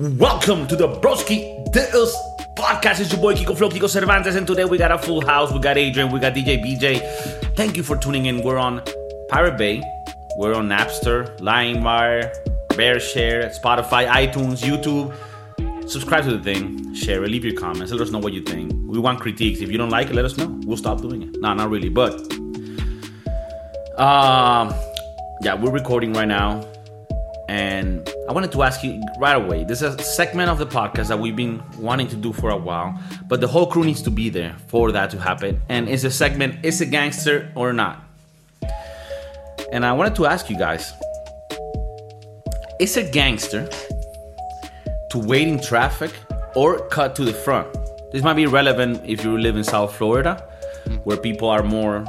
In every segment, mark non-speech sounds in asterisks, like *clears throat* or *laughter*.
Welcome to the Broski Deals podcast. It's your boy Kiko Flo, Kiko Cervantes, and today we got a full house. We got Adrian, we got DJ BJ. Thank you for tuning in. We're on Pirate Bay, we're on Napster, LimeWire, BearShare, Spotify, iTunes, YouTube. Subscribe to the thing, share it, leave your comments, let us know what you think. We want critiques. If you don't like it, let us know. We'll stop doing it. No, not really, but um, yeah, we're recording right now, and I wanted to ask you right away. This is a segment of the podcast that we've been wanting to do for a while, but the whole crew needs to be there for that to happen. And is a segment is a gangster or not? And I wanted to ask you guys: Is a gangster to wait in traffic or cut to the front? This might be relevant if you live in South Florida, where people are more,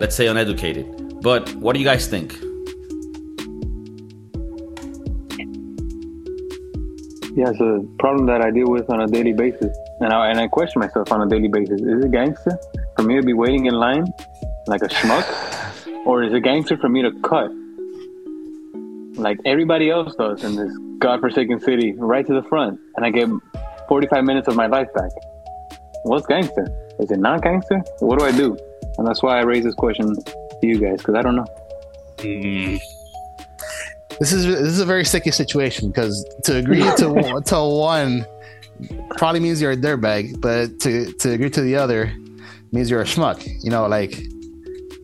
let's say, uneducated. But what do you guys think? Yeah, it's a problem that I deal with on a daily basis, and I and I question myself on a daily basis: Is it gangster for me to be waiting in line like a schmuck, *laughs* or is it gangster for me to cut like everybody else does in this godforsaken city, right to the front, and I get 45 minutes of my life back? What's gangster? Is it not gangster? What do I do? And that's why I raise this question to you guys because I don't know. Mm. This is this is a very sticky situation because to agree to *laughs* to one probably means you're a dirtbag, but to to agree to the other means you're a schmuck. You know, like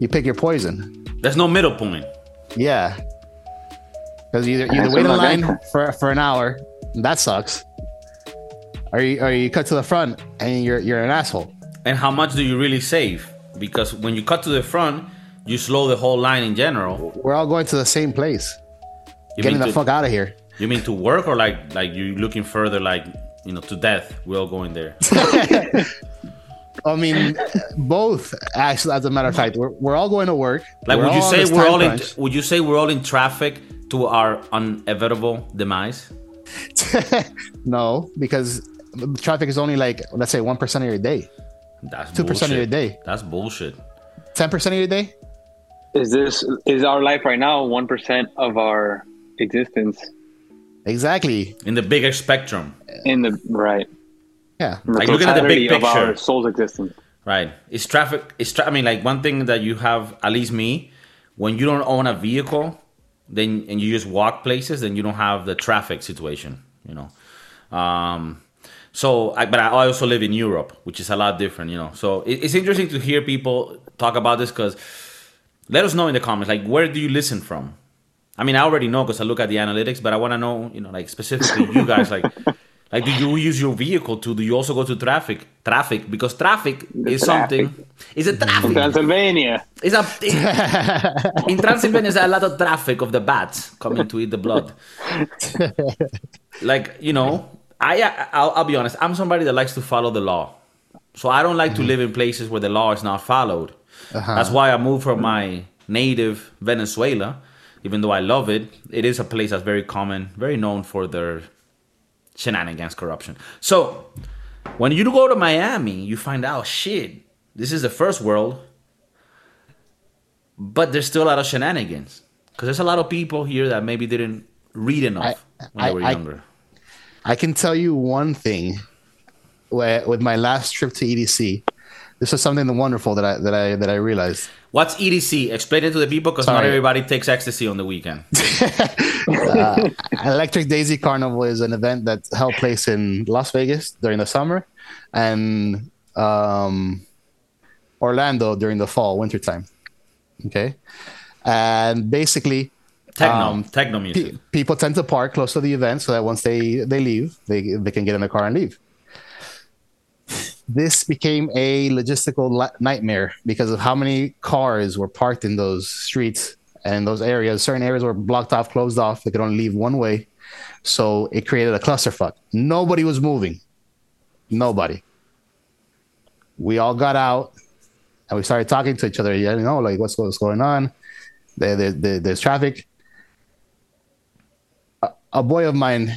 you pick your poison. There's no middle point. Yeah, because either either That's wait in line like. for for an hour, that sucks. Or you or you cut to the front and you're you're an asshole. And how much do you really save? Because when you cut to the front, you slow the whole line in general. We're all going to the same place. You Getting mean the to, fuck out of here. You mean to work or like like you looking further like you know to death? We're all going there. *laughs* I mean, both. Actually, as a matter of fact, we're, we're all going to work. Like, We're would you say we're time all in? Would you say we're all in traffic to our inevitable demise? *laughs* no, because traffic is only like let's say one percent of your day, That's two percent of your day, That's bullshit. ten percent of your day. Is this is our life right now one percent of our existence Exactly. In the bigger spectrum, in the right? Yeah. in Like, looking at the big totality of our soul's existence. right? It's traffic. It's tra- I mean, like one thing that you have, at least me, when you don't own a vehicle, then and you just walk places, then you don't have the traffic situation. You know. Um, so, I, but I also live in Europe, which is a lot different. You know. So it, it's interesting to hear people talk about this because let us know in the comments, like where do you listen from? I mean, I already know because I look at the analytics, but I want to know, you know, like specifically you guys, like, *laughs* like do you use your vehicle to? Do you also go to traffic? Traffic because traffic is something. Is a traffic. In Transylvania. It's a *laughs* in Transylvania. There's a lot of traffic of the bats coming to eat the blood. *laughs* like you know, I I'll, I'll be honest. I'm somebody that likes to follow the law, so I don't like to mm-hmm. live in places where the law is not followed. Uh-huh. That's why I moved from my native Venezuela. Even though I love it, it is a place that's very common, very known for their shenanigans, corruption. So when you go to Miami, you find out shit. This is the first world, but there's still a lot of shenanigans because there's a lot of people here that maybe didn't read enough I- when I- they were I- younger. I can tell you one thing. Where, with my last trip to EDC, this was something wonderful that I that I that I realized. What's EDC? Explain it to the people because not everybody takes ecstasy on the weekend. *laughs* Uh, Electric Daisy Carnival is an event that held place in Las Vegas during the summer, and um, Orlando during the fall, wintertime. Okay, and basically, Techno, Um, techno pe- music. people tend to park close to the event so that once they they leave, they they can get in the car and leave. This became a logistical nightmare because of how many cars were parked in those streets and those areas. Certain areas were blocked off, closed off. They could only leave one way, so it created a clusterfuck. Nobody was moving. Nobody. We all got out and we started talking to each other. You know, like what's what's going on? There, there, there- there's traffic a boy of mine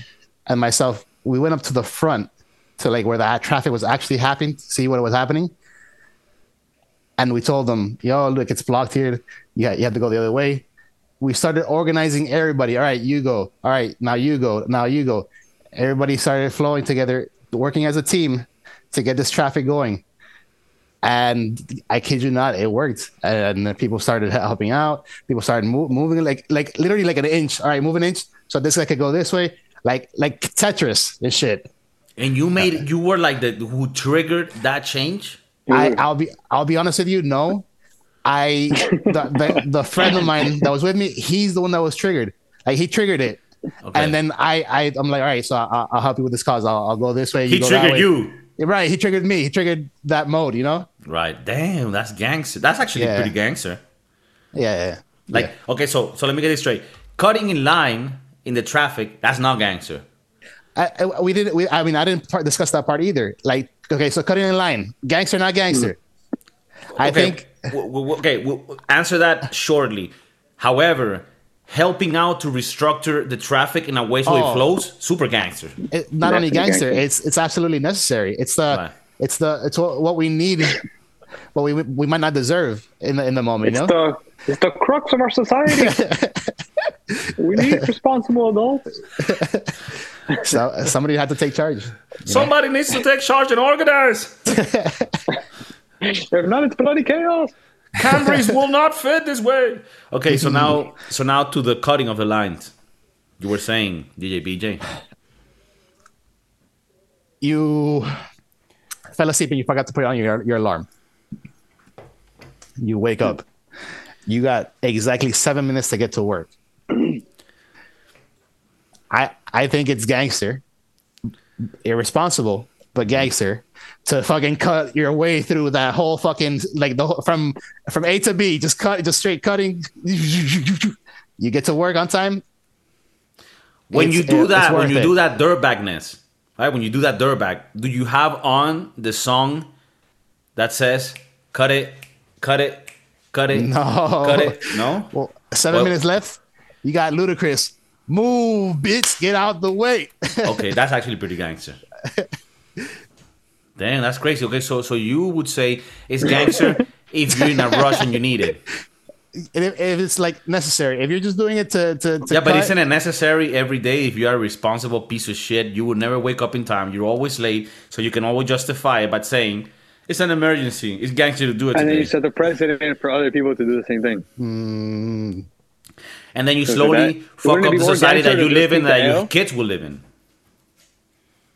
and myself, we went up to the front to like where the traffic was actually happening see what was happening. And we told them, yo, look, it's blocked here. Yeah, you have to go the other way. we started organizing everybody. All right, you go. All right, now you go. Now you go. Everybody started flowing together, working as a team to get this traffic going. And I kid you not, it worked. And people started helping out. People started moving like like literally like an inch. All right, move an inch. So this guy could go this way, like like Tetris and shit. And you made you were like the who triggered that change. I, I'll be I'll be honest with you. No, I the, the the friend of mine that was with me, he's the one that was triggered. Like he triggered it, Okay. and then I I I'm like, all right, so I, I'll help you with this cause. I'll, I'll go this way. You he go that triggered way. you. Right. He triggered me. He triggered that mode. You know. Right. Damn, that's gangster. That's actually Yeah. pretty gangster. Yeah. yeah, yeah. Like, Yeah. okay, so so let me get this straight. Cutting in line in the traffic, that's not gangster. I, I- we didn't. We, I mean, I didn't part, discuss that part either. Like, okay, so cutting in line, gangster, not gangster. Mm. I Okay, think w- w- okay, we'll answer that shortly. However, helping out to restructure the traffic in a way so it Oh. flows, super gangster. it, not only gangster, gangster. it's it's absolutely necessary. It's the Right. it's the it's what, what we need, what we we might not deserve in the in the moment. It's you know. the it's the crux of our society. *laughs* we need responsible adults. *laughs* So uh, somebody had to take charge. Somebody needs to take charge and organize. If not, it's bloody chaos. Camrys *laughs* will not fit this way. Okay, so now *laughs* so now to the cutting of the lines. You were saying, DJ BJ. You fell asleep and you forgot to put on your your alarm. You wake up. You got exactly seven minutes to get to work. *clears throat* I I think it's gangster, irresponsible, but gangster to fucking cut your way through that whole fucking like the whole, from from A to B, just cut, just straight cutting. *laughs* You get to work on time. When It's- you do it's that, when you it. do that dirtbagness, right? When you do that dirtbag, do you have on the song that says "cut it, cut it, cut it, *laughs* No. cut it"? No. Well, seven Well- minutes left. You got ludicrous. Move, bitch. Get out the way. *laughs* Okay, that's actually pretty gangster. *laughs* Damn, that's crazy. Okay, so so you would say it's gangster if you're in a rush and you need it. And if, if it's like necessary, if you're just doing it to to, to Yeah, but cut- isn't it necessary every day if you are a responsible piece of shit? You will never wake up in time. You're always late, so you can always justify it by saying it's an emergency. It's gangster to do it And then you set the precedent for other people to do the same thing. Mm, and then you slowly that- fuck up the society that you live in, that take your kids will live in.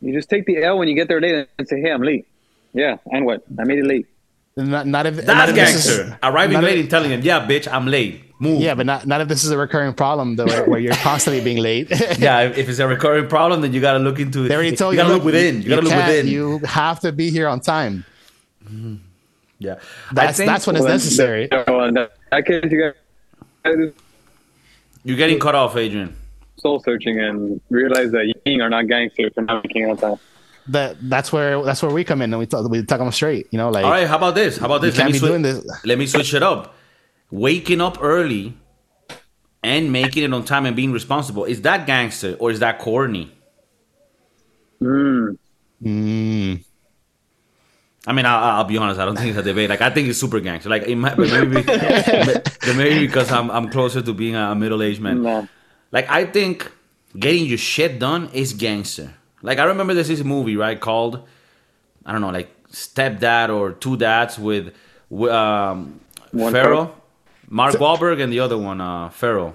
You just take the L when you get there late and say, "Hey, I'm late." Yeah, and what? I made it late. not, not if not That's if this is- gangster. Arriving not if- late and telling him, "Yeah, bitch, I'm late. Move." yeah, but not not if this is a recurring problem though, where, where you're constantly being late. *laughs* yeah. If, if it's a recurring problem, then you gotta look into it. They already told you you. gotta look within. You, gotta look within. You have to be here on time. Mm-hmm. yeah, That's that's when it's Well, necessary. Well, in that that you got to do you're getting cut off, Adrian. soul searching and realize that you are not gangster for not making it on time. That that's where that's where we come in and we talk we talk them straight. You know, like All right, how about this? How about this? can't me swi- doing this. Let me switch it up. Waking up early and making it on time and being responsible is that gangster or is that corny? Mm. mm, I mean, I'll, I'll be honest. I don't think it's a debate. Like, I think it's super gangster. Like, it might, but maybe, *laughs* but maybe because I'm I'm closer to being a middle aged man. No. Like, I think getting your shit done is gangster. Like, I remember there's this movie right called I don't know, like Stepdad or Two Dads with with, um, One Ferrell, Mark Wahlberg, and the other one, uh, Ferrell.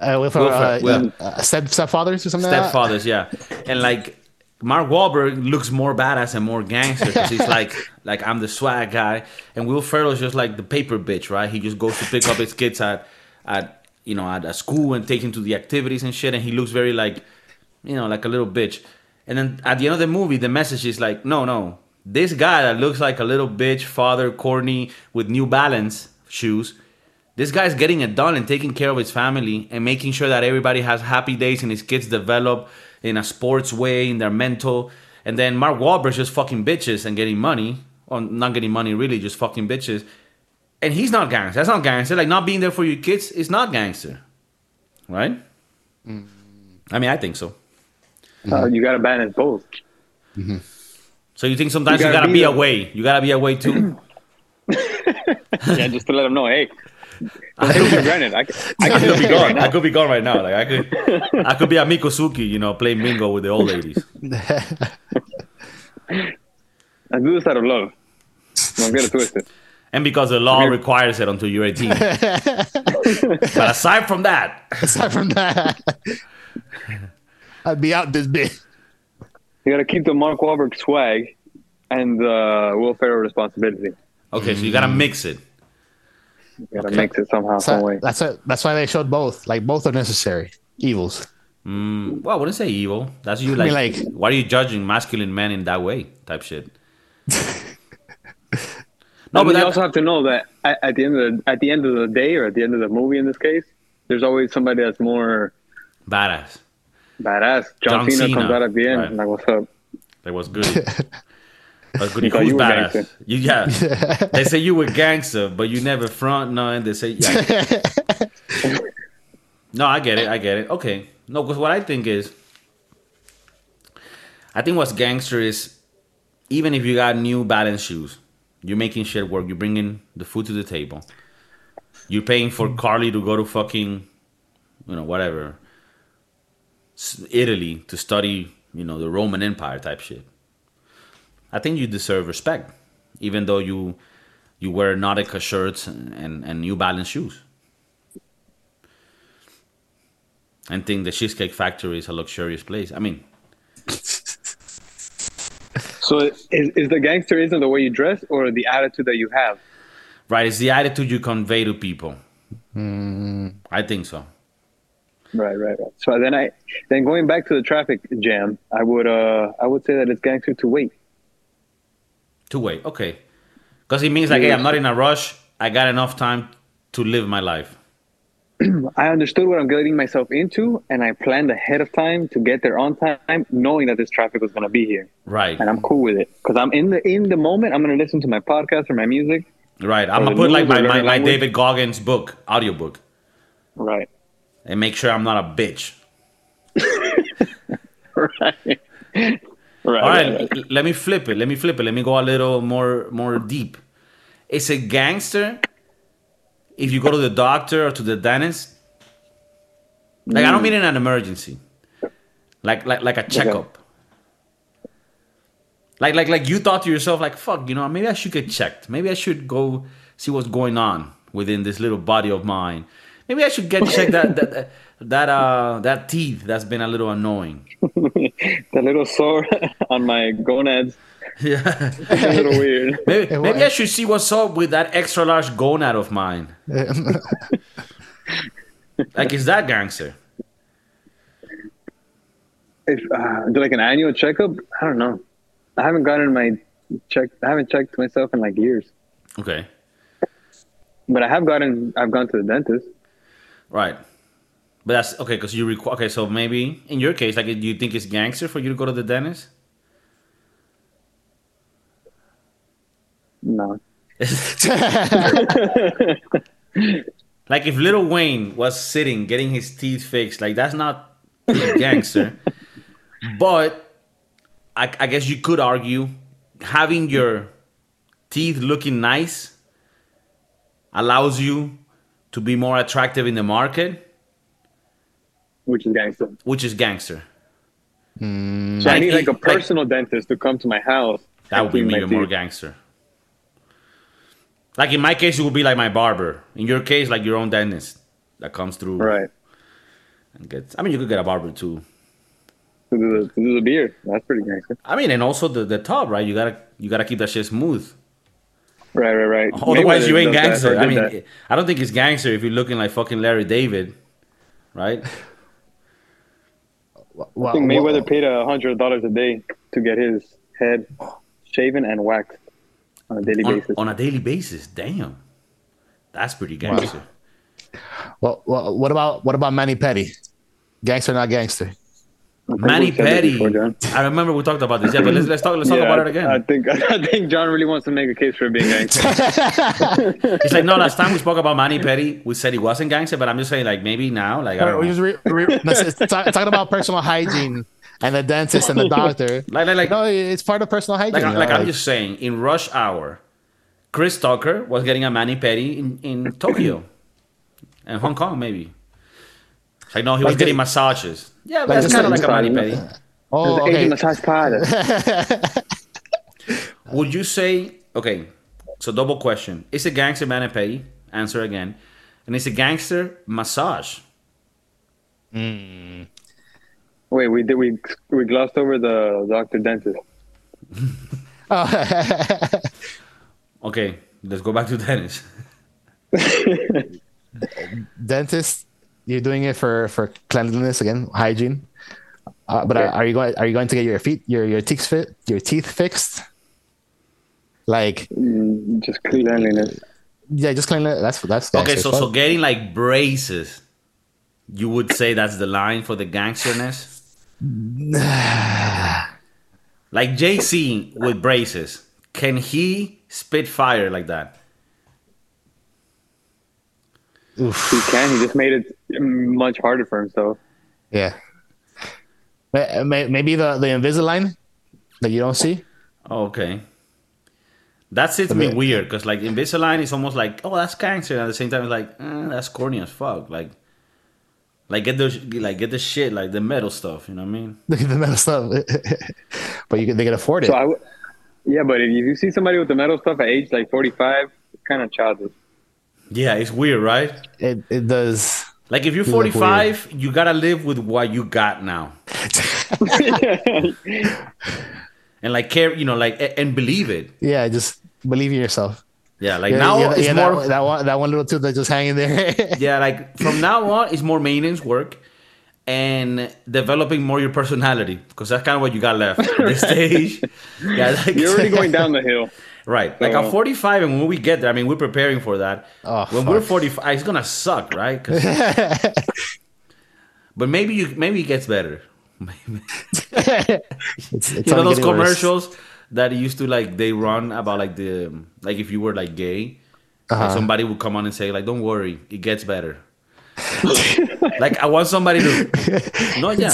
uh, with Will uh, Fer- uh, step stepfathers or something. like that? Stepfathers, yeah. And like Mark Wahlberg looks more badass and more gangster because he's *laughs* like, like I'm the swag guy, and Will Ferrell's just like the paper bitch, right? He just goes to pick up his kids at, at you know, at a school and take him to the activities and shit, and he looks very like, you know, like a little bitch. And then at the end of the movie, the message is like, no, no, this guy that looks like a little bitch, father, corny, with New Balance shoes. This guy's getting it done and taking care of his family and making sure that everybody has happy days and his kids develop in a sports way, in their mental. And then Mark Wahlberg's just fucking bitches and getting money. Or not getting money, really, just fucking bitches. And he's not gangster. That's not gangster. Like, not being there for your kids is not gangster. Right? Mm. I mean, I think so. Uh, mm-hmm. you got to balance both. Mm-hmm. So you think sometimes you You gotta, gotta be be away. You gotta be away too? *laughs* yeah, just to let them know, hey, I take it for granted. I, can- I I could be say right gone. I could be gone right now. Like I could, I could be at Miccosukee, you know, playing bingo with the old ladies. I do this out of love. Don't get it twisted. And because the law requires it until you're 18. *laughs* but aside from that, Aside from that, I'd be out this big. You got to keep the Mark Wahlberg swag and the Will Ferrell responsibility. okay, so you gotta mix it. You got to Okay. mix it somehow, some way. that's it. That's why they showed both. Like both are necessary evils. Mm, well, I wouldn't say evil. That's you I like, mean, like- why are you judging masculine men in that way? Type shit. *laughs* no, No, but but you also have to know that at, at the end of the at the end of the day or at the end of the movie, in this case, there's always somebody that's more badass. badass. John, John Cena, Cena, comes out at the end, right. like, "What's up?" That was good. *laughs* But good. He Who's you were badass? You, yeah. *laughs* they say you were gangster, but you never front none. They say, yeah. *laughs* no, I get it. I get it. Okay. No, because what I think is, I think what's gangster is, even if you got new balance shoes, you're making shit work. You're bringing the food to the table. You're paying for mm-hmm. Carly to go to fucking, you know, whatever, Italy to study, you know, the Roman Empire type shit. I think you deserve respect, even though you you wear Nautica shirts and, and, and New Balance shoes. And think the Cheesecake Factory is a luxurious place. I mean, *laughs* So, is, is the gangsterism the way you dress or the attitude that you have? right? It's the attitude you convey to people. I think so. Right, right, right. So then I then going back to the traffic jam, I would uh I would say that it's gangster to wait. Two way, okay. Because it means like, hey, I'm not in a rush. I got enough time to live my life. *clears throat* I understood what I'm getting myself into, and I planned ahead of time to get there on time, knowing that this traffic was going to be here, Right, and I'm cool with it because I'm in the in the moment. I'm going to listen to my podcast or my music. right. I'm gonna put like my, my, my. David Goggins book, audiobook, Right, and make sure I'm not a bitch. *laughs* right, right. All right, right, l- let me flip it. Let me flip it. Let me go a little more more deep. It's a gangster if you go to the doctor or to the dentist. Like I don't mean in an emergency. Like like like a checkup. Like like like you thought to yourself like fuck, you know, maybe I should get checked. Maybe I should go see what's going on within this little body of mine. Maybe I should get checked that that that uh that teeth that's been a little annoying. *laughs* the little sore *laughs* on my gonads. *laughs* Yeah. It's a little weird. Maybe, maybe. I should see what's up with that extra large gonad of mine. Like, is that gangster? If uh, do like an annual checkup, I don't know. I haven't gotten my check. I haven't checked myself in like years, Okay, but I have gotten. I've gone to the dentist. right. But that's okay because you require. Okay, so maybe in your case, like, do you think it's gangster for you to go to the dentist? No, *laughs* Like, if Lil Wayne was sitting getting his teeth fixed, like that's not *laughs* gangster. but I, I guess you could argue having your teeth looking nice allows you to be more attractive in the market, which is gangster. which is gangster. Hmm. So I Like, need like a like- personal dentist to come to my house. That would be clean my even more gangster. Like in my case, it would be like my barber. In your case, like your own dentist that comes through Right. and gets. I mean, you could get a barber too. To do the, to do the beard. That's pretty gangster. I mean, and also the the top, right? You gotta you gotta keep that shit smooth. Right, right, right. Otherwise, you ain't gangster. I mean, that. I don't think it's gangster if you're looking like fucking Larry David, right? I think Mayweather paid a hundred dollars a day to get his head shaven and waxed on a daily on, basis. on a daily basis. Damn, that's pretty gangster. Well, well, what about what about mani pedi? Gangster, not gangster. I think Manny we've said this Petty. before, I remember we talked about this. Yeah, but let's let's talk let's talk Yeah, about it again. I again. think *laughs* I think John really wants to make a case for being gangster. *laughs* He's like no, last time we spoke about mani pedi, we said he wasn't gangster, but I'm just saying like maybe now, like I don't we know. just re, re, no, it's talk, talking about personal hygiene and the dentist and the doctor. *laughs* Like like like, No, it's part of personal hygiene. like, you know, like I'm just saying, in Rush Hour, Chris Tucker was getting a mani pedi in, in Tokyo. *clears throat* and Hong Kong maybe. Like no, he was Like getting massages. Yeah, like that's kind of like a Saudi- mani pedi. Oh, There's an Asian okay. massage parlor. *laughs* Would you say okay? So double question: Is a gangster mani pedi? Answer again. And is a gangster massage? Hmm. Wait, we did we we glossed over the doctor dentist. *laughs* Oh. Okay, let's go back to Dennis. *laughs* Dentist, you're doing it for for cleanliness again, hygiene. Uh, but are, are you going? Are you going to get your feet, your your teeth fit, your teeth fixed? Like, Mm, Just cleanliness. yeah, just cleanliness. That's that's Okay, so stuff. so getting like braces, you would say that's the line for the gangsterness. *sighs* like JC with braces, can he spit fire like that? He can. He just made it much harder for himself. yeah. May- may- Maybe the the Invisalign that you don't see. Oh, okay. That sits me weird because like Invisalign is almost like oh that's cancer and at the same time it's like eh, that's corny as fuck like like get the like get the shit like the metal stuff you know what I mean Look *laughs* at the metal stuff. *laughs* but you can, they can afford it. So I, w- yeah, but if you see somebody with the metal stuff at age like 45, it's kind of childish. Yeah it's weird right it it does. like if you're 45 you gotta live with what you got now *laughs* and like care you know like and believe it Yeah, just believe in yourself. yeah like Yeah, now yeah, it's yeah, more that, that one that one little tooth that's just hanging there. *laughs* yeah like from now on it's more maintenance work and developing more your personality because that's kind of what you got left at this *laughs* stage yeah like, You're already going down the hill. Right like So- at 45 and when we get there i mean we're preparing for that Oh, when we're 45 it's gonna suck right? *laughs* but maybe you maybe it gets better *laughs* it's, it's you know those getting worse. commercials that used to like they run about like the like if you were like gay Uh-huh. like somebody would come on and say like don't worry it gets better like i want somebody to *laughs* no yeah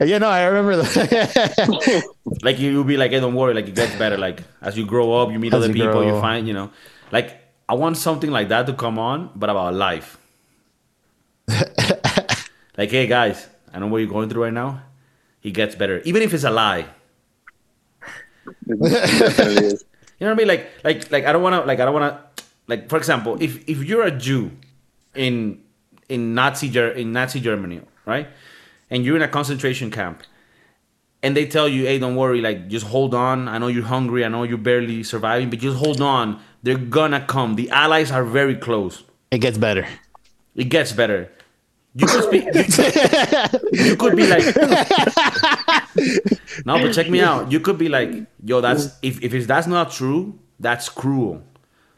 yeah, no, I remember that. *laughs* *laughs* like you will be like hey don't worry like it gets better like as you grow up you meet As other you people you find you know like i want something like that to come on but about life like hey guys i know what you're going through right now it gets better even if it's a lie It. You know what I mean? Like, like, like I don't want to, like, I don't want to, like, for example, if if you're a Jew in in Nazi in Nazi Germany, right, and you're in a concentration camp, and they tell you, hey, don't worry, like, just hold on. I know you're hungry. I know you're barely surviving, but just hold on. They're gonna come. The Allies are very close. it gets better. It gets better. You could speak. You, you could be like, *laughs* no, but check me out. You could be like, yo, that's if if that's not true, that's cruel.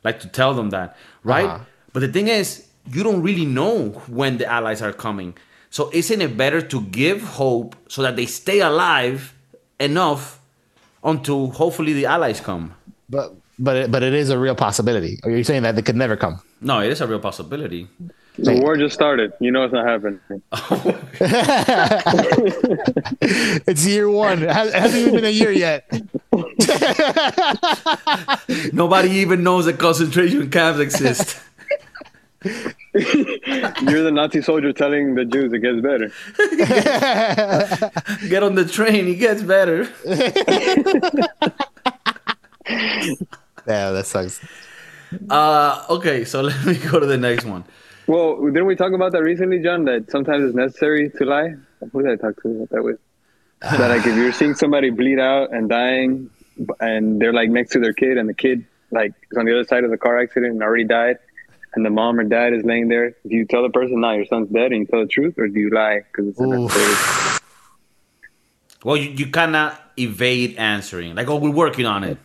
Like to tell them that, right? Uh-huh. But the thing is, you don't really know when the allies are coming. So isn't it better to give hope so that they stay alive enough until hopefully the allies come? But but it, but it is a real possibility. Are you're saying that they could never come? No, it is a real possibility. The war just started. You know it's not happening. *laughs* *laughs* It's year one. It has- it hasn't even been a year yet. *laughs* Nobody even knows that concentration camps exist. You're the Nazi soldier telling the Jews it gets better. *laughs* Get on the train, it gets better. *laughs* Yeah, that sucks. Uh, okay, so *laughs* let me go to the next one. Well, didn't we talk about that recently, John? That sometimes it's necessary to lie. Who did I talk to about that with? *sighs* that like if you're seeing somebody bleed out and dying, and they're like next to their kid, and the kid like is on the other side of the car accident and already died, and the mom or dad is laying there. Do you tell the person, "No, your son's dead," and you tell the truth, or do you lie because it's Oof. unnecessary? Well, you, you cannot evade answering. Like, oh, we're working on it.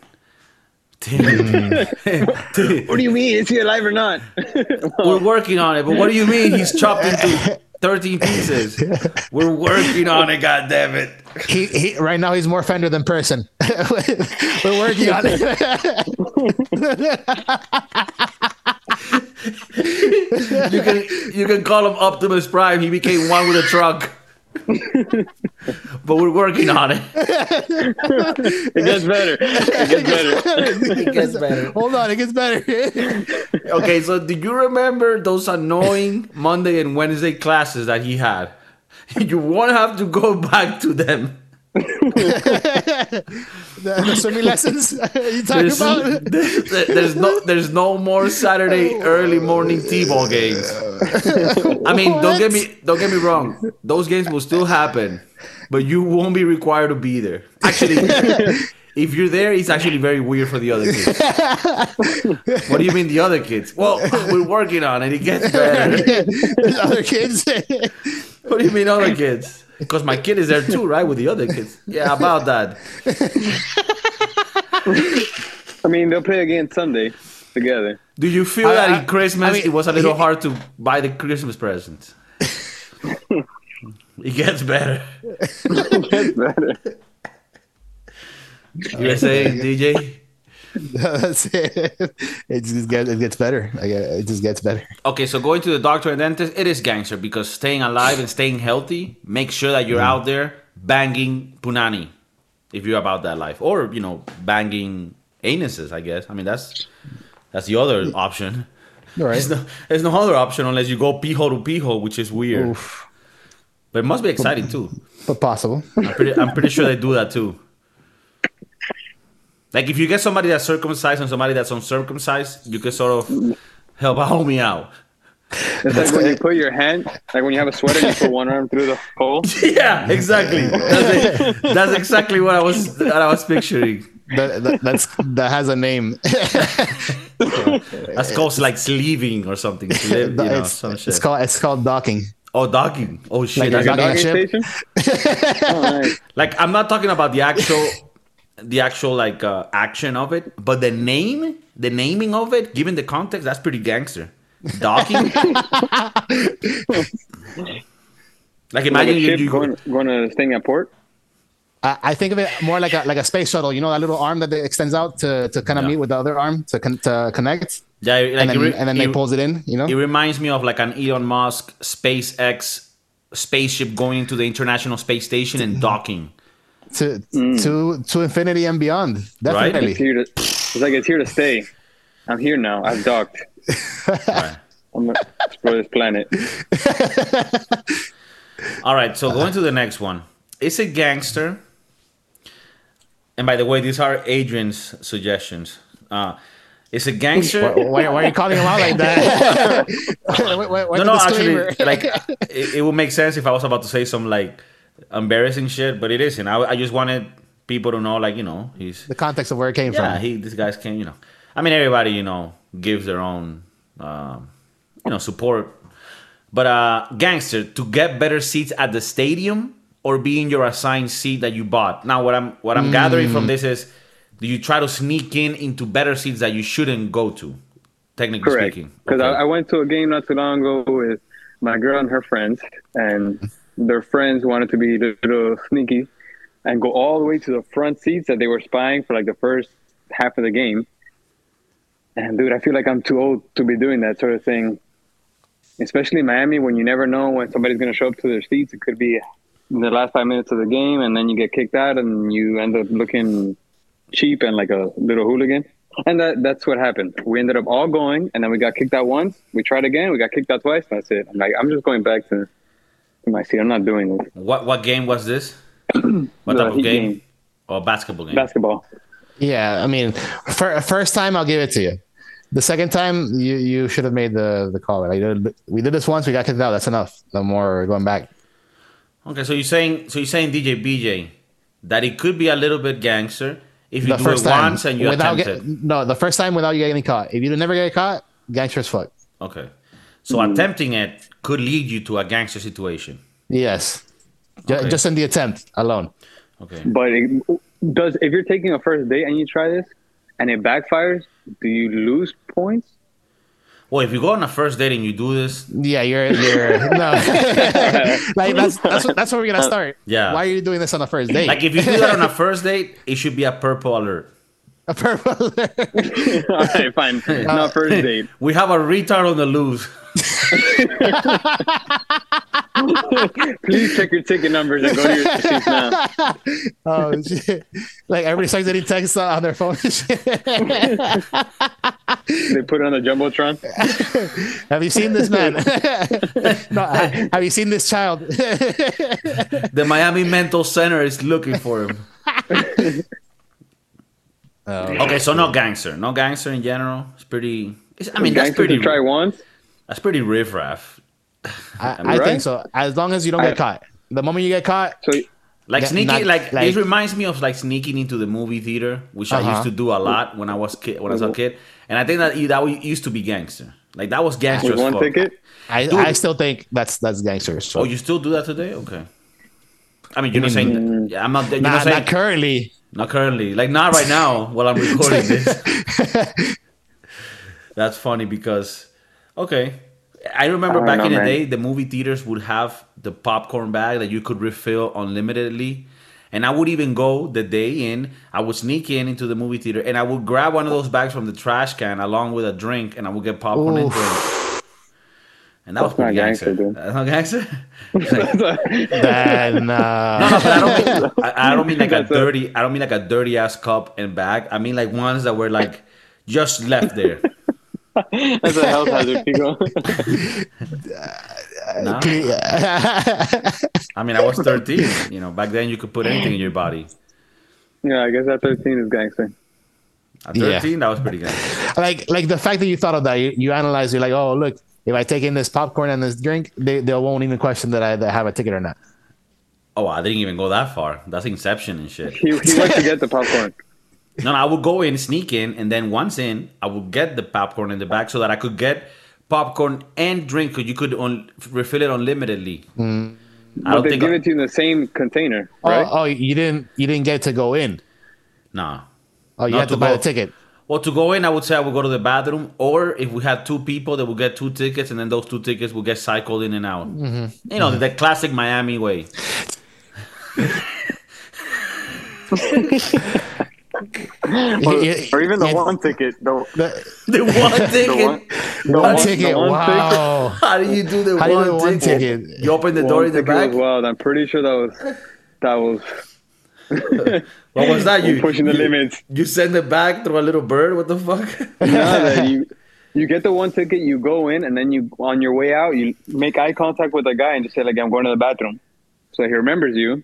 *laughs* What do you mean? Is he alive or not? *laughs* we're working on it, but what do you mean he's chopped into 13 pieces? We're working on it, God damn it. He, he right now he's more Fender than person. *laughs* We're working on it. You can you can call him Optimus Prime. He became one with a truck. but we're working on it. It gets better. It gets *laughs* better. It gets better. Hold on, it gets better. *laughs* Okay, so do you remember those annoying Monday and Wednesday classes that he had? *laughs* You won't have to go back to them. The, the swimming lessons *laughs* you talking There's, about? there- there's no there's no more Saturday early morning T-ball games. I mean, don't get me don't get me wrong. Those games will still happen, but you won't be required to be there. Actually, if you're there, it's actually very weird for the other kids. What do you mean the other kids? Well, we're working on it. It gets better. *laughs* Other kids. What do you mean other kids? Because my kid is there too, right? With the other kids. Yeah, about that. I mean, they'll play again Sunday together. Do you feel I- that I- in Christmas I mean, it was a little he- hard to buy the Christmas presents? *laughs* it gets better. It gets better. You were saying, DJ? That's it. It just gets it gets better. It just gets better. Okay, so going to the doctor and dentist, it is gangster because staying alive and staying healthy, make sure that you're mm-hmm. out there banging punani if you're about that life. Or, you know, banging anuses, I guess. I mean, that's that's the other option. All right. There's no, there's no other option unless you go pijo to pijo, which is weird. Oof. But it must be exciting too. But possible. I'm pretty, I'm pretty sure they do that too. Like if you get somebody that's circumcised and somebody that's uncircumcised, you can sort of help a homie out. It's like when you put your hand, like when you have a sweater, you put one arm through the hole. *laughs* Yeah, exactly. That's, it. that's exactly what I was what I was picturing. That, that that's that has a name. That's called like sleeving or something. Sleeve, you know, it's, some it's shit. called it's called docking. oh, docking. Oh shit. Like that's a Docking ship. station. *laughs* Oh, nice. like I'm not talking about the actual the actual like uh, action of it, but the name, the naming of it, given the context, that's pretty gangster. Docking. *laughs* like Like imagine a you, going, going to staying at port. I, I think of it more like a like a space shuttle. You know that little arm that extends out to, to kind of Yeah. meet with the other arm to con- to connect, yeah, like and then re- and then they it- pulls it in. You know. It reminds me of like an Elon Musk SpaceX spaceship going into the International Space Station and docking. To to to infinity and beyond. Definitely. It's here to. It's like it's here to stay. I'm here now. I've docked. Right. *laughs* I'm gonna explore this planet. *laughs* All right, so going to the next one. It's a gangster. And by the way, these are Adrian's suggestions. Uh, it's a gangster. Why, why, why are you calling him out like that? *laughs* Why- why- why no, the no, actually, like it, it would make sense if I was about to say some like embarrassing shit, but it isn't. I, I just wanted people to know, like you know, he's the context of where it came yeah, from. Yeah, he this guy's can you know. I mean, everybody you know gives their own um, you know support, but uh, gangster to get better seats at the stadium or be in your assigned seat that you bought. Now, what I'm what I'm gathering from this is, do you try to sneak in into better seats that you shouldn't go to? Technically Correct. speaking, Because Okay. I, I went to a game not too long ago with my girl and her friends, and *laughs* their friends wanted to be a little sneaky and go all the way to the front seats that they were spying for like the first half of the game. And dude, I feel like I'm too old to be doing that sort of thing. Especially in Miami, when you never know when somebody's to show up to their seats. It could be the last five minutes of the game, and then you get kicked out, and you end up looking cheap and like a little hooligan. And that that's what happened. We ended up all going, and then we got kicked out once. We tried again. We got kicked out twice. And that's it. I'm like, I'm just going back to my seat. I'm not doing this. What what game was this? *clears throat* What type of game? game. Or basketball game? Basketball. Yeah, I mean, for, first time I'll give it to you. The second time you you should have made the the call. Like, we did this once, we got kicked out. That's enough. No more going back. Okay, so you're saying so you're saying DJ BJ that it could be a little bit gangster if you The do first it time once and you without attempt get, it. no, the first time without you getting caught. If you never get caught, gangster's fuck. Okay, so Mm-hmm. attempting it could lead you to a gangster situation. Yes, Okay. just in the attempt alone. Okay, But it, does if you're taking a first date and you try this and it backfires, do you lose points? well, if you go on a first date and you do this, Yeah, you're you're *laughs* no. *laughs* like that's that's what, that's where we're gonna start. Yeah. Why are you doing this on a first date? like if you do that on a first date, it should be a purple alert. A purple alert. *laughs* All right, fine. Not first uh, date. *laughs* We have a retard on the loose. Please check your ticket numbers and go to your seats now. *laughs* oh shit! Like everybody starts getting texts on their phone. They put it on the jumbotron. have you seen this man? no, have you seen this child? The Miami Mental Center is looking for him. Oh. Okay, so no gangster, no gangster in general. It's pretty. It's, I mean, that's pretty. to try once. That's pretty riffraff. I, Am *laughs* I I think so. As long as you don't get caught. The moment you get caught, So Like Yeah, sneaking, not- like, like- it reminds me of like sneaking into the movie theater, which I Uh-huh. used to do a lot when I was kid, when I was a kid, and I think that that used to be gangster. Like that was gangster. one fuck. ticket. I, Dude. I still think that's that's gangsters. Oh, you still do that today? Okay. I mean, you're not saying. Yeah, I'm not. You're not not, saying. not currently. Not currently. Like not right now while I'm recording this. *laughs* *laughs* That's funny because okay. I remember I back don't in the man. day the movie theaters would have the popcorn bag that you could refill unlimitedly. And I would even go the day in, I would sneak in into the movie theater and I would grab one of those bags from the trash can along with a drink and I would get popcorn and Oof. drink. And that was That's not pretty gangster. gangster, dude. That's not gangster? It's *laughs* like- Then no, uh, no, but I don't mean I, I don't mean *laughs* like a dirty I don't mean like a dirty ass cup and bag. I mean like ones that were like just left there. *laughs* That's a health hazard, Pico. Nah. I mean I was 13, you know, back then you could put anything in your body. yeah, I guess that 13 is gangster. At Yeah. 13, that was pretty good. like like the fact that you thought of that, you, you analyze, you're like, oh look, if I take in this popcorn and this drink, they, they won't even question that I that I have a ticket or not. Oh, I didn't even go that far. That's Inception and shit. He, he went to get the popcorn. *laughs* No, no, I would go in, sneak in, and then once in, I would get the popcorn in the back so that I could get popcorn and drink because you could un- refill it unlimitedly. Mm. I But don't they think. give it to you in the same container, oh, right? Oh, oh, you didn't you didn't get to go in. nah. Oh, you Not had to, to buy go- the ticket. Well, to go in, I would say I would go to the bathroom, or if we had two people, they would get two tickets, and then those two tickets would get cycled in and out. Mm-hmm. You know, the classic Miami way. Or, or even the one ticket. The, The, The one *laughs* ticket. one- the one one- ticket. one wow. How do you do the How do you one, one ticket? ticket? You open the one door in the ticket back. was wild. I'm pretty sure that was that was What was that? you're pushing the you, limits. You send it back through a little bird. What the fuck? *laughs* No, *laughs* you you get the one ticket, you go in, and then you on your way out, you make eye contact with the guy and just say like, "I'm going to the bathroom," so he remembers you.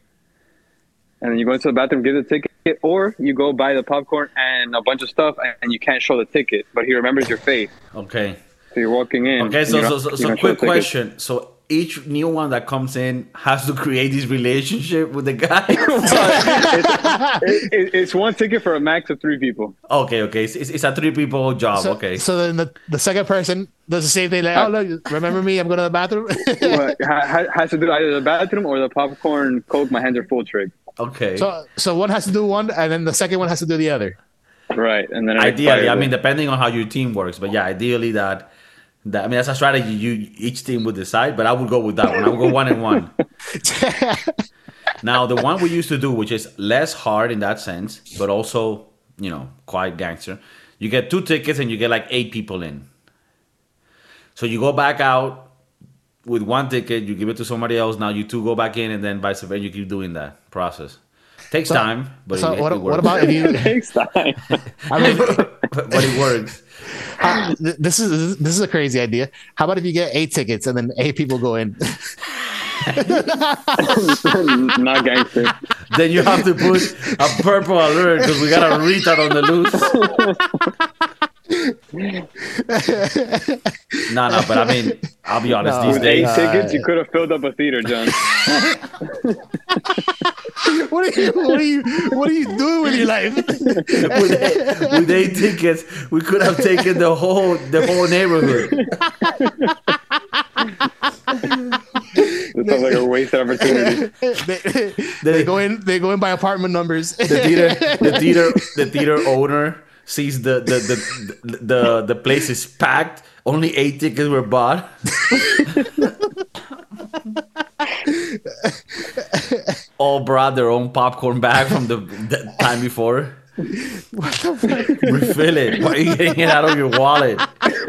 And then you go into the bathroom, give the ticket, or you go buy the popcorn and a bunch of stuff, and you can't show the ticket, but he remembers your face. okay. So you're walking in. Okay. So so so, so quick question. So each new one that comes in has to create this relationship with the guy. *laughs* It- it- it's one ticket for a max of three people. okay. Okay. It's, it's a three people job. So, okay. So then the, the second person does the same thing. Like, oh look, remember me? I'm going to the bathroom. *laughs* But *laughs* ha- ha- has to do either the bathroom or the popcorn, coke. My hands are full trick. Okay. so so one has to do one, and then the second one has to do the other. Right, and then ideally, I expires. mean, depending on how your team works, but yeah, ideally that. That, I mean, that's a strategy you each team would decide, but I would go with that one. I would go one and one. *laughs* Now, the one we used to do, which is less hard in that sense, but also, you know, quite gangster. You get two tickets and you get like eight people in. So you go back out with one ticket, you give it to somebody else. Now you two go back in, and then vice versa. You keep doing that process. Takes So- time, but so it, what, it what about if you? *laughs* it takes time. *laughs* I mean, but it works. uh, th- this is this is a crazy idea. How about if you get eight tickets and then eight people go in? *laughs* Not gangster. then you have to put a purple alert because we got a retard on the loose. *laughs* no, no, but I mean, I'll be honest. No. These With eight days, Uh, tickets, you could have filled up a theater, John. *laughs* what are you? What are you? What are you doing with your life? *laughs* with, eight, with eight tickets, we could have taken the whole the whole neighborhood. This sounds like a wasted opportunity. they, they go in. They go in by apartment numbers. The theater, the theater, *laughs* the theater owner sees the the the the, the place is packed. Only eight tickets were bought. *laughs* All brought their own popcorn bag from the, the time before. Refill it. Why are you getting it out of your wallet?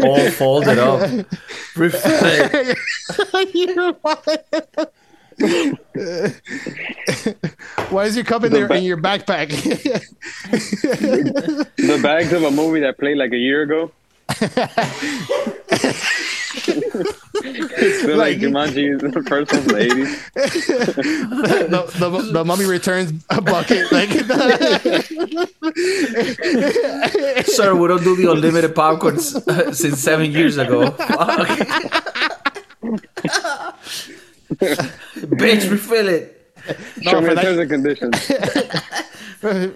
All folded up. Refill it. *laughs* *laughs* Why is your cup in there in your backpack? *laughs* The bags of a movie that played like a year ago. it's *laughs* like, Like- Jumanji, the first one from the 80s. the, the, the mummy returns a bucket. Like, *laughs* Sir, we don't do the unlimited popcorn s- uh, since seven years ago. Fuck. Bitch, refill it. Show me for the that- terms *laughs* and conditions.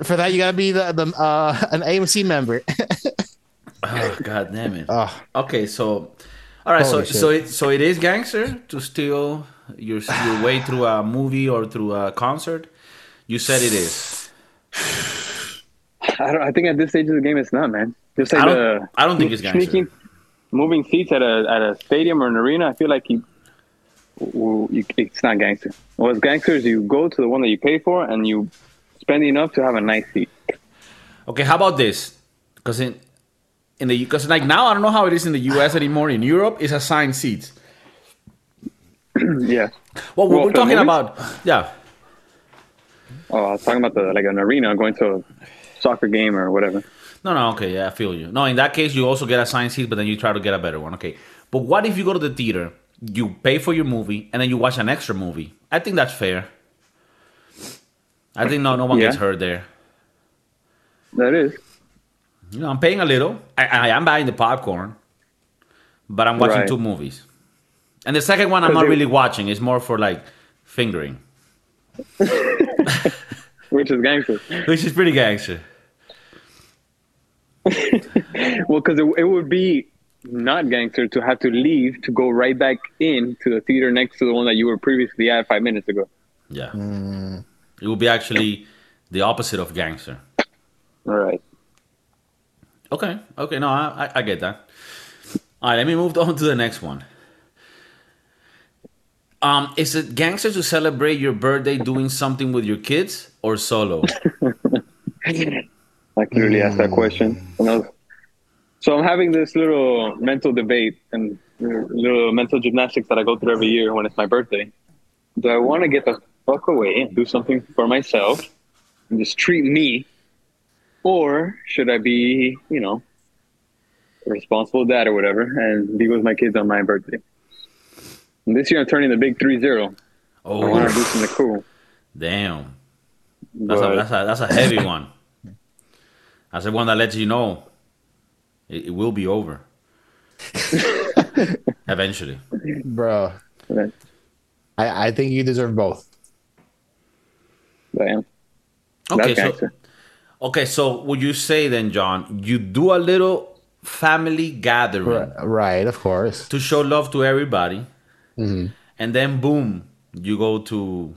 for that, you gotta be the, the uh, an AMC member. *laughs* Oh, God damn it. oh, Okay, so all right, so Holy so it so it is gangster to steal your your way through a movie or through a concert. You said it is. *sighs* I don't. I think at this stage of the game, it's not, man. Just like I don't. I don't think it's gangster. sneaking, moving seats at a at a stadium or an arena. I feel like you, w- you it's not gangster. What's gangster is you go to the one that you pay for and you spend enough to have a nice seat. Okay, how about this? Because in in the because like now I don't know how it is in the U.S. anymore. In Europe, it's assigned seats. *clears throat* yeah. Well, Well, we're talking about yeah. Oh, I was talking about the like an arena going to a soccer game or whatever. No, no, okay, yeah, I feel you. No, in that case, you also get assigned seats, but then you try to get a better one. Okay, but what if you go to the theater, you pay for your movie, and then you watch an extra movie? I think that's fair. I think no, no one gets hurt there. That is. You know, I'm paying a little. I, I am buying the popcorn, but I'm watching Right. two movies. And the second one, I'm not really watching. It's more for like fingering, *laughs* Which is gangster. *laughs* which is pretty gangster. *laughs* Well, because it, it would be not gangster to have to leave to go right back in to the theater next to the one that you were previously at five minutes ago. Yeah, it would be actually the opposite of gangster. All right. Okay, okay, no, I, I, I get that. All right, let me move on to the next one. Um, is it gangster to celebrate your birthday doing something with your kids or solo? *laughs* I clearly asked that question. And I was- so I'm having this little mental debate and little mental gymnastics that I go through every year when it's my birthday. Do I want to get the fuck away and do something for myself and just treat me? Or should I be, you know, a responsible dad or whatever and be with my kids on my birthday? And this year I'm turning the big 3 0. Oh, I want to do something cool. damn. That's a, that's a that's a heavy one. That's the one that lets you know it, it will be over *laughs* eventually. bro, I, I think you deserve both. I am. Okay, That's so gangster. okay, so would you say then, John, you do a little family gathering Right, right of course. to show love to everybody, Mm-hmm. and then boom, you go to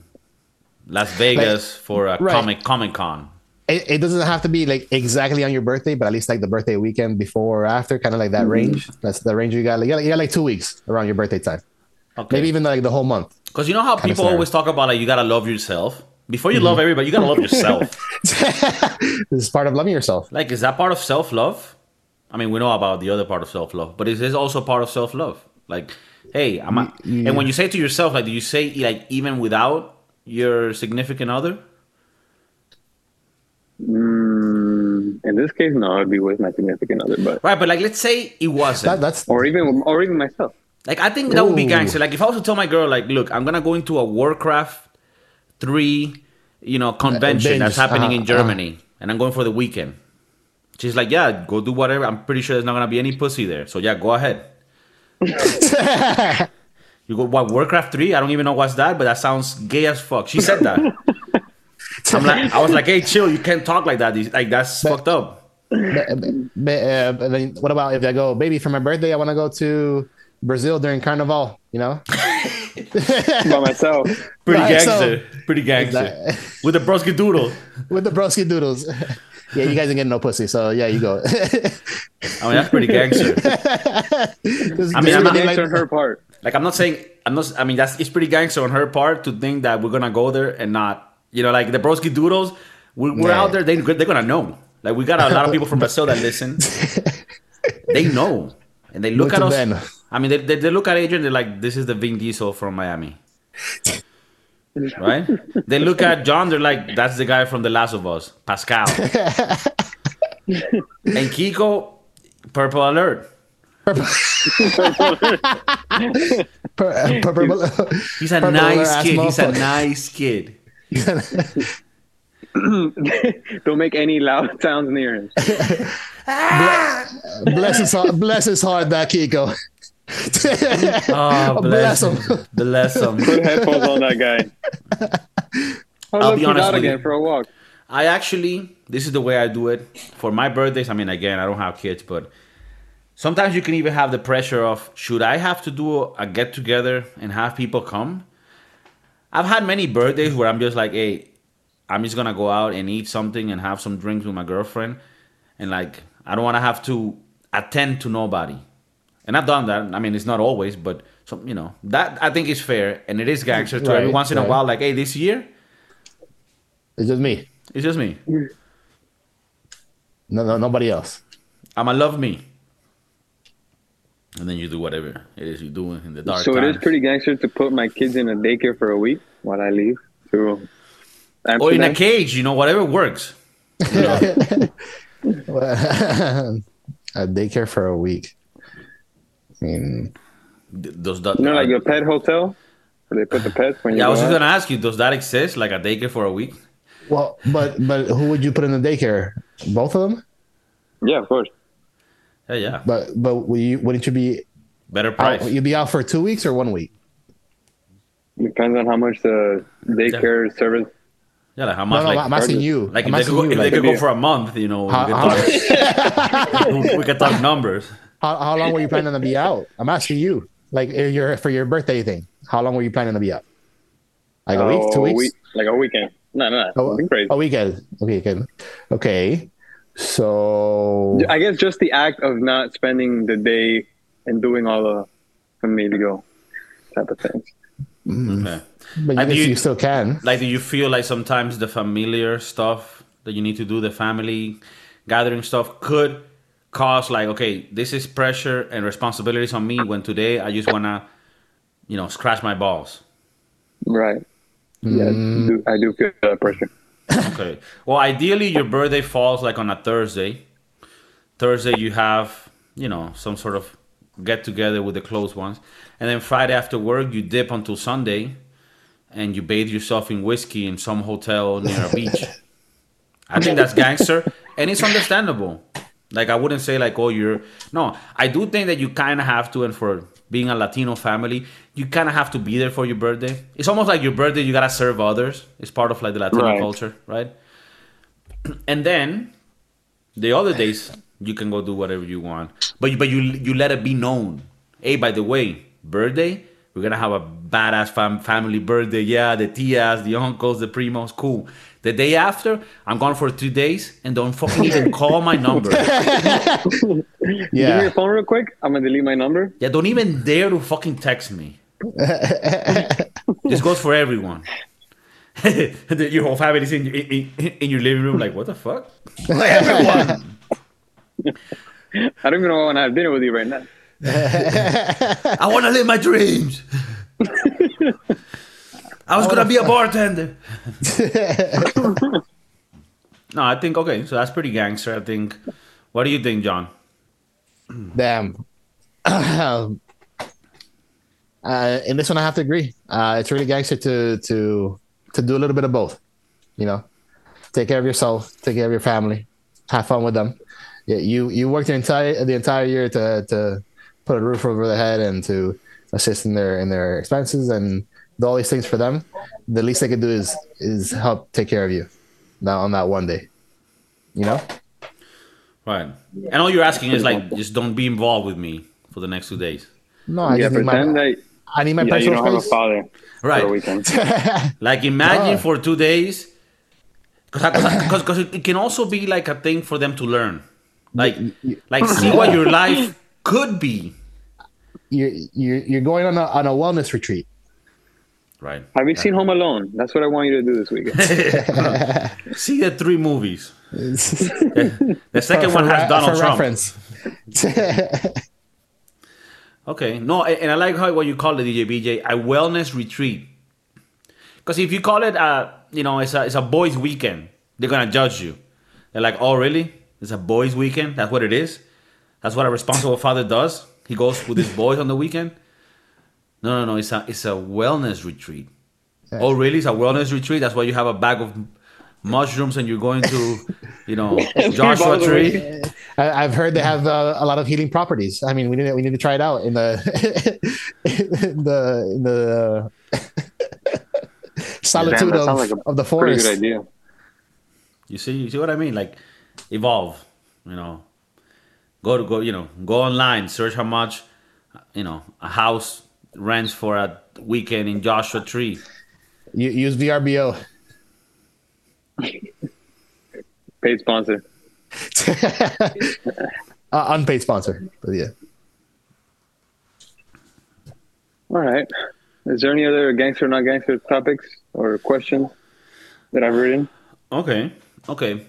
Las Vegas for a right. comic Comic Con. It, it doesn't have to be like exactly on your birthday, but at least like the birthday weekend before or after, kind of like that mm-hmm. range. That's the range you got. Like, you got. You got like two weeks around your birthday time. Okay. Maybe even like the whole month. Because you know how people always talk about like you gotta love yourself. Before you mm-hmm. love everybody, you gotta love yourself. *laughs* this is part of loving yourself. like, is that part of self love? I mean, we know about the other part of self love, but is this also part of self love? Like, hey, I'm. A, and when you say to yourself, like, do you say like even without your significant other? Mm, in this case, no, I'd be with my significant other, but Right, but like, let's say it wasn't. That, that's or even or even myself. Like I think that would be Ooh. gangster. Like if I was to tell my girl, like, look, I'm gonna go into a Warcraft three, you know, convention binge. that's happening in Uh-huh, Germany, and I'm going for the weekend. She's like, yeah, go do whatever. I'm pretty sure there's not gonna be any pussy there. So yeah, go ahead. *laughs* You go what Warcraft three? I don't even know what's that, but that sounds gay as fuck. She said that. *laughs* I'm like, I was like, hey, chill. You can't talk like that. Like that's fucked up. But, but, uh, but then what about if I go, baby, for my birthday, I want to go to Brazil during Carnival, you know? *laughs* By myself. Pretty Right, so- gangster. Pretty gangster. That- With the broski doodle. With the broski doodles. *laughs* yeah, you guys ain't getting no pussy, so yeah, you go. I mean, that's pretty gangster. *laughs* Just- I mean, I'm not- like- on her part. Like I'm not saying I'm not. I mean that's it's pretty gangster on her part to think that we're gonna go there and not. You know, like the broski doodles. We're, we're Yeah. out there. They they're gonna know. Like we got a lot of people from *laughs* Brazil that listen. *laughs* They know, and they look Look at to us. them. I mean, they, they, they look at Adrian. They're like, "This is the Vin Diesel from Miami." Right? They look at John. They're like, "That's the guy from The Last of Us, Pascal." *laughs* and Kiko, Purple Alert. Per- uh, purple- He's a Purple nice Alert-ass kid. He's a nice kid. *laughs* Don't make any loud *laughs* sounds near him. bless his heart, bless his heart, that Kiko. Oh, Bless bless, him. him. Bless him. Put headphones on that guy. *laughs* I'll, I'll be you honest out with again you. for a walk. I actually, this is the way I do it for my birthdays. I mean, again, I don't have kids, but sometimes you can even have the pressure of should I have to do a, a get together and have people come? I've had many birthdays where I'm just like, hey, I'm just gonna go out and eat something and have some drinks with my girlfriend, and like I don't want to have to attend to nobody. And I've done that. I mean, it's not always, but some, you know, that I think is fair and it is gangster to every Right, once in a while. Like, hey, this year It's just me. it's just me. No, no, nobody else. I'ma love me. And then you do whatever it is you do in the dark So it is pretty gangster to put my kids in a daycare for a week while I leave to or in a cage, you know, whatever works. *laughs* *laughs* a daycare for a week. I mean, Does that? You know, like your pet hotel where they put the pets when you yeah, I was just out? gonna ask you, does that exist? Like a daycare for a week? well, but but who would you put in the daycare? Both of them. Yeah, of course. Yeah, yeah. But but would you wouldn't you be Better out? price. You'd be out for two weeks or one week? Depends on how much the daycare service. yeah, like how much? no, like, I'm asking you. like I'm if they could go, you. if they could go for a month, you know, we, How- could how- talk, *laughs* we could talk numbers. how, how long were you planning to be out? I'm asking you. Like if you're for your birthday thing. How long were you planning to be out? Like a week, two weeks, week- like a weekend. No, no, no. Oh, Nothing crazy. a weekend. A weekend. Okay. So I guess just the act of not spending the day and doing all the for me to go type of things. Okay. but you, And you, you- still can. Like, do you feel like sometimes the familiar stuff that you need to do, the family gathering stuff, could cause like, okay, this is pressure and responsibilities on me when today I just wanna, you know, scratch my balls. Right. Yeah, Mm. I, do, I do feel that pressure. Okay. Well, ideally, your birthday falls like on a Thursday. Thursday, you have, you know, some sort of get together with the close ones. And then Friday after work, you dip until Sunday and you bathe yourself in whiskey in some hotel near a beach. I think that's gangster and it's understandable. Like, I wouldn't say, like, oh, you're. No, I do think that you kind of have to, and for being a Latino family, you kind of have to be there for your birthday. It's almost like your birthday, you got to serve others. It's part of like the Latino Right. culture, right? *clears throat* And then the other days you can go do whatever you want, but you, but you you let it be known. Hey, by the way, birthday we're gonna have a badass fam- family birthday. Yeah, the tias, the uncles, the primos, cool. The day after, I'm gone for two days, and don't fucking even *laughs* call my number. *laughs* Give me Yeah. your phone real quick. I'm gonna delete my number. Yeah, don't even dare to fucking text me. this goes for everyone. *laughs* your whole family is in, in, in your living room, like, what the fuck? Like, everyone. I don't even know I want to have dinner with you right now. *laughs* I want to live my dreams. I was gonna be a bartender. *laughs* no, I think okay. So that's pretty gangster. I think. What do you think, John? Damn. *clears throat* uh, in this one, I have to agree. Uh, it's really gangster to to to do a little bit of both. You know, take care of yourself, take care of your family, have fun with them. Yeah, you you worked the entire the entire year to to put a roof over their head and to assist in their in their expenses and do all these things for them. The least they could do is is help take care of you. Now on that one day, you know. Right. And all you're asking is like, just don't be involved with me for the next two days. No, I yeah, just need my that I need my yeah, you personal don't have a father Right. for a weekend. *laughs* Like imagine for two days, because because it can also be like a thing for them to learn, like like see *laughs* what your life could be. You're you're you're going on a on a wellness retreat. Right. Have you seen Home Alone? That's what I want you to do this weekend. *laughs* See the three movies. *laughs* The second one has re- Donald for Trump. reference. *laughs* Okay, no, and I like how what you call it, DJ BJ, a wellness retreat. Because if you call it, a, you know, it's a it's a boys' weekend, they're gonna judge you. They're like, oh, really? It's a boys' weekend. That's what it is. That's what a responsible father does. He goes with his boys on the weekend. No, no, no. It's a it's a wellness retreat. Oh, really? It's a wellness retreat. That's why you have a bag of mushrooms and you're going to, you know, *laughs* Joshua Tree. I, I've heard they have uh, a lot of healing properties. I mean, we need we need to try it out in the *laughs* in the in the *laughs* uh, solitude that of, like a of the Pretty forest. good idea. You see, you see what I mean? Like, evolve. You know, go to go. You know, go online, search how much, you know, a house rents for a weekend in Joshua Tree. You, use VRBO. *laughs* Paid sponsor. *laughs* uh, unpaid sponsor, but yeah. All right. Is there any other gangster, not gangster topics or questions that I've written? Okay, okay.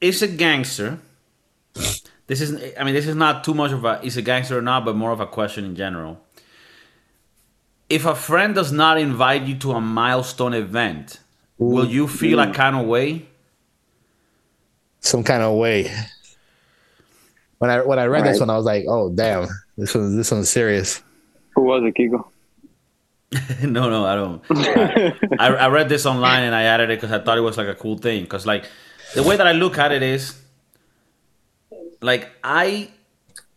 Is a gangster. This isn't. I mean, this is not too much of a. Is a gangster or not, but more of a question in general. If a friend does not invite you to a milestone event, will you feel a kind of way? Some kind of way. When I when I read this one, I was like, "Oh damn, this one this one's serious." Who was it, Kiko? *laughs* no, no, I don't. I, I read this online and I added it because I thought it was like a cool thing. Because like the way that I look at it is, like I,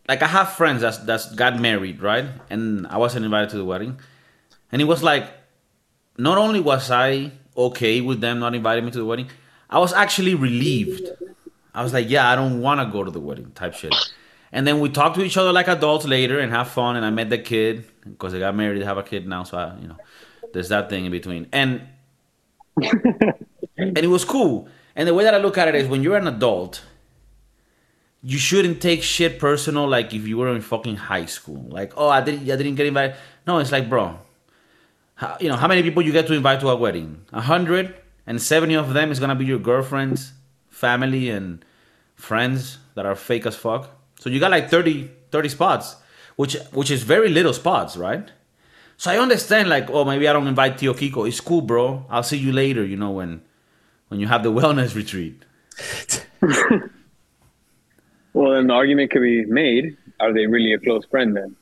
like I have friends that's that's got married, right? And I wasn't invited to the wedding, and it was like, not only was I okay with them not inviting me to the wedding, I was actually relieved. I was like, yeah, I don't want to go to the wedding, type shit. And then we talked to each other like adults later and have fun. And I met the kid because they got married, they have a kid now. So I, you know, there's that thing in between. And *laughs* and it was cool. And the way that I look at it is, when you're an adult, you shouldn't take shit personal. Like if you were in fucking high school, like oh, I didn't, I didn't get invited. No, it's like, bro, how, you know how many people you get to invite to a wedding? A hundred, and seventy of them is gonna be your girlfriends, family, and friends that are fake as fuck. So you got like 30, 30 spots, which which is very little spots, right? So I understand, like, oh, maybe I don't invite Tio Kiko. It's cool, bro. I'll see you later. You know when when you have the *laughs* wellness retreat. *laughs* Well, an argument could be made. Are they really a close friend then?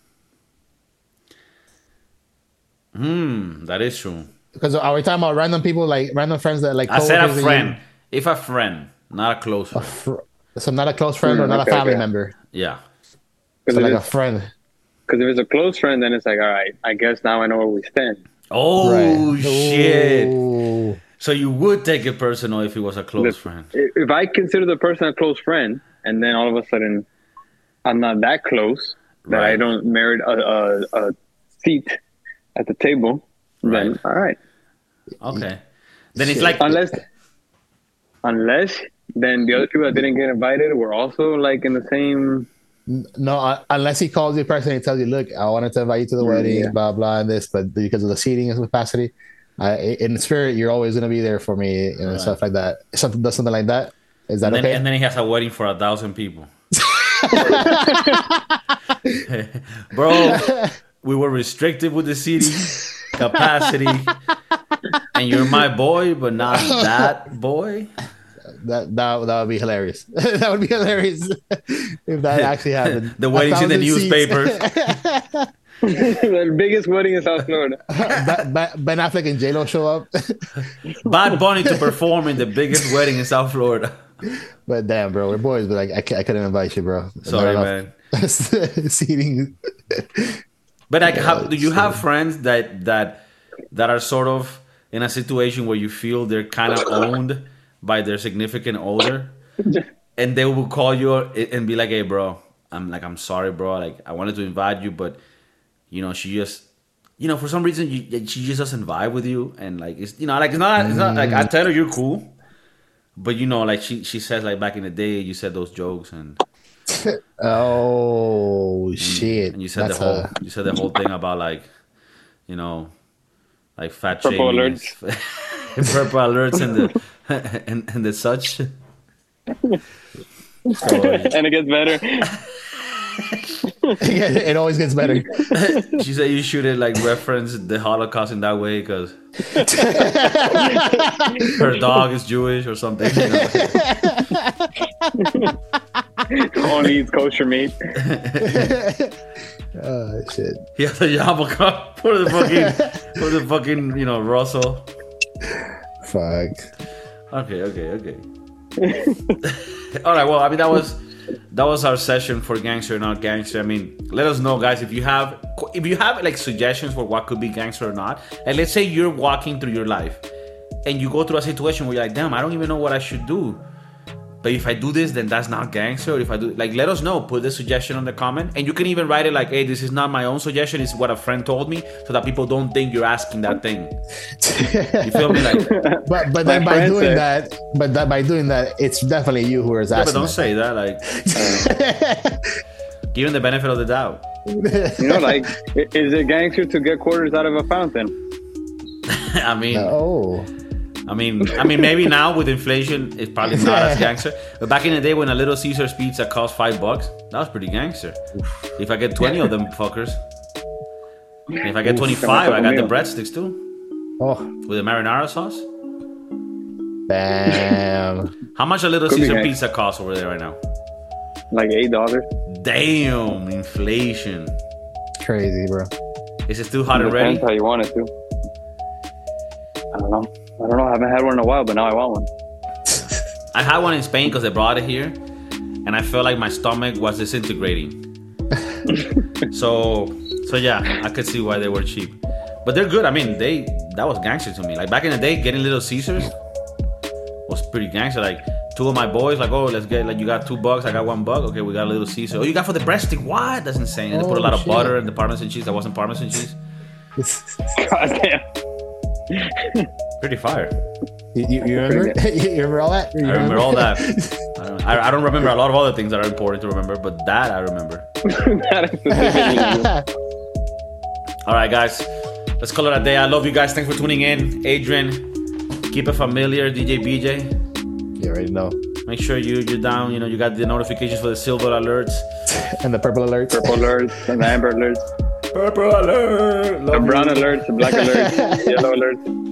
Hmm, that is true. Because are we talking about random people, like random friends that like? I said a coworkers you- friend. If a friend, not a close friend. fr- so not a close friend or Mm, not okay, a family okay. member. Yeah. So Because like a it's- friend. 'cause if it's a close friend, then it's like, all right, I guess now I know where we stand. Oh right. shit! Ooh. So you would take it personal if it was a close friend. If if I consider the person a close friend, and then all of a sudden I'm not that close, that I don't merit a, a, a seat at the table, then Right. all right. Okay. Then it's like Unless, unless then the other people that didn't get invited were also like in the same. No, uh, unless he calls you personally and tells you, "Look, I wanted to invite you to the Mm, wedding, yeah. blah blah, and this, but because of the seating and capacity, I, in spirit, you're always gonna be there for me and Right. stuff like that. Something something like that. Is that and then, okay? and then he has a wedding for a thousand people. *laughs* *laughs* Bro, we were restricted with the seating capacity, *laughs* and you're my boy, but not that boy. that that that would be hilarious. that would be hilarious if that actually happened. The wedding's in the newspapers. The biggest wedding in South Florida. *laughs* Ba- Ba- ben Affleck and J Lo show up, Bad Bunny to perform in the biggest wedding in South Florida. but damn, bro, we're boys. But like, I, I couldn't invite you, bro. Sorry, Not man. *laughs* Seating. But like, have, do you have friends that that that are sort of in a situation where you feel they're kind of owned by their significant other, and they will call you and be like, "Hey, bro, I'm like, I'm sorry, bro. Like, I wanted to invite you, but you know, she just." You know, for some reason, you, she just doesn't vibe with you, and like it's you know, like it's not, it's not like I tell her you're cool, but you know, like she she says like back in the day, you said those jokes, and *laughs* Oh shit! Mm. and you said That's the whole a- you said the whole thing about like you know like fat Purple shaming is- *laughs* purple alerts and the *laughs* and, and the such and it gets better. *laughs* it always gets better. *laughs* She said you should like reference the Holocaust in that way because *laughs* her dog is Jewish or something. you know. Only eats kosher meat. Oh shit. He has a yarmulke for the fucking for the fucking you know Russell. Fuck. Okay, okay, okay. All right. Well, I mean that was that was our session for gangster or not gangster. I mean, let us know, guys, if you have if you have like suggestions for what could be gangster or not. And let's say you're walking through your life and you go through a situation where you're like, damn, I don't even know what I should do. But if I do this, then that's not gangster. Or if I do, like, let us know. Put the suggestion on the comment, and you can even write it like, "Hey, this is not my own suggestion. It's what a friend told me," so that people don't think you're asking that thing. *laughs* You feel me? Like, But but then by doing said- that, but that by doing that, it's definitely you who is but asking. But don't that. say that. Like, *laughs* give him the benefit of the doubt. You know, like, is it gangster to get quarters out of a fountain? *laughs* I mean, oh, I mean, I mean, maybe now with inflation, it's probably not as *laughs* gangster. But back in the day, when a Little Caesar's pizza cost five bucks, that was pretty gangster. If I get twenty of them *laughs* fuckers, and if I get twenty-five, I got the breadsticks too oh, with the marinara sauce. damn. *laughs* How much a Little Could Caesar pizza costs over there right now? Like eight dollars. Damn, inflation. Crazy, bro. Is it too hot and ready? Depends how you want it to. I don't know. I don't know. I haven't had one in a while, but now I want one. *laughs* I had one in Spain because they brought it here, and I felt like my stomach was disintegrating. *laughs* so, so yeah, I could see why they were cheap, but they're good. I mean, they that was gangster to me. Like back in the day, getting Little Caesars was pretty gangster. Like two of my boys, like, oh, let's get like you got two bucks, I got one buck. Okay, we got a Little Caesar. Oh, you got for the breadstick? What? That's insane. And they put a Oh, lot of butter and the parmesan cheese that wasn't parmesan cheese. *laughs* God damn. Pretty fire. You, you, you remember? *laughs* you remember all that? You I remember all that. *laughs* I don't, I, I don't remember a lot of other things that are important to remember, but that I remember. that is. *laughs* All right, guys, let's call it a day. I love you guys. Thanks for tuning in. Adrian, keep it familiar. DJ BJ, you already know. make sure you you're down. You know you got the notifications for the silver alerts. And the purple alerts. Purple alerts, and the amber alerts, Purple alert. the brown you. alerts, the black alerts, yellow alerts.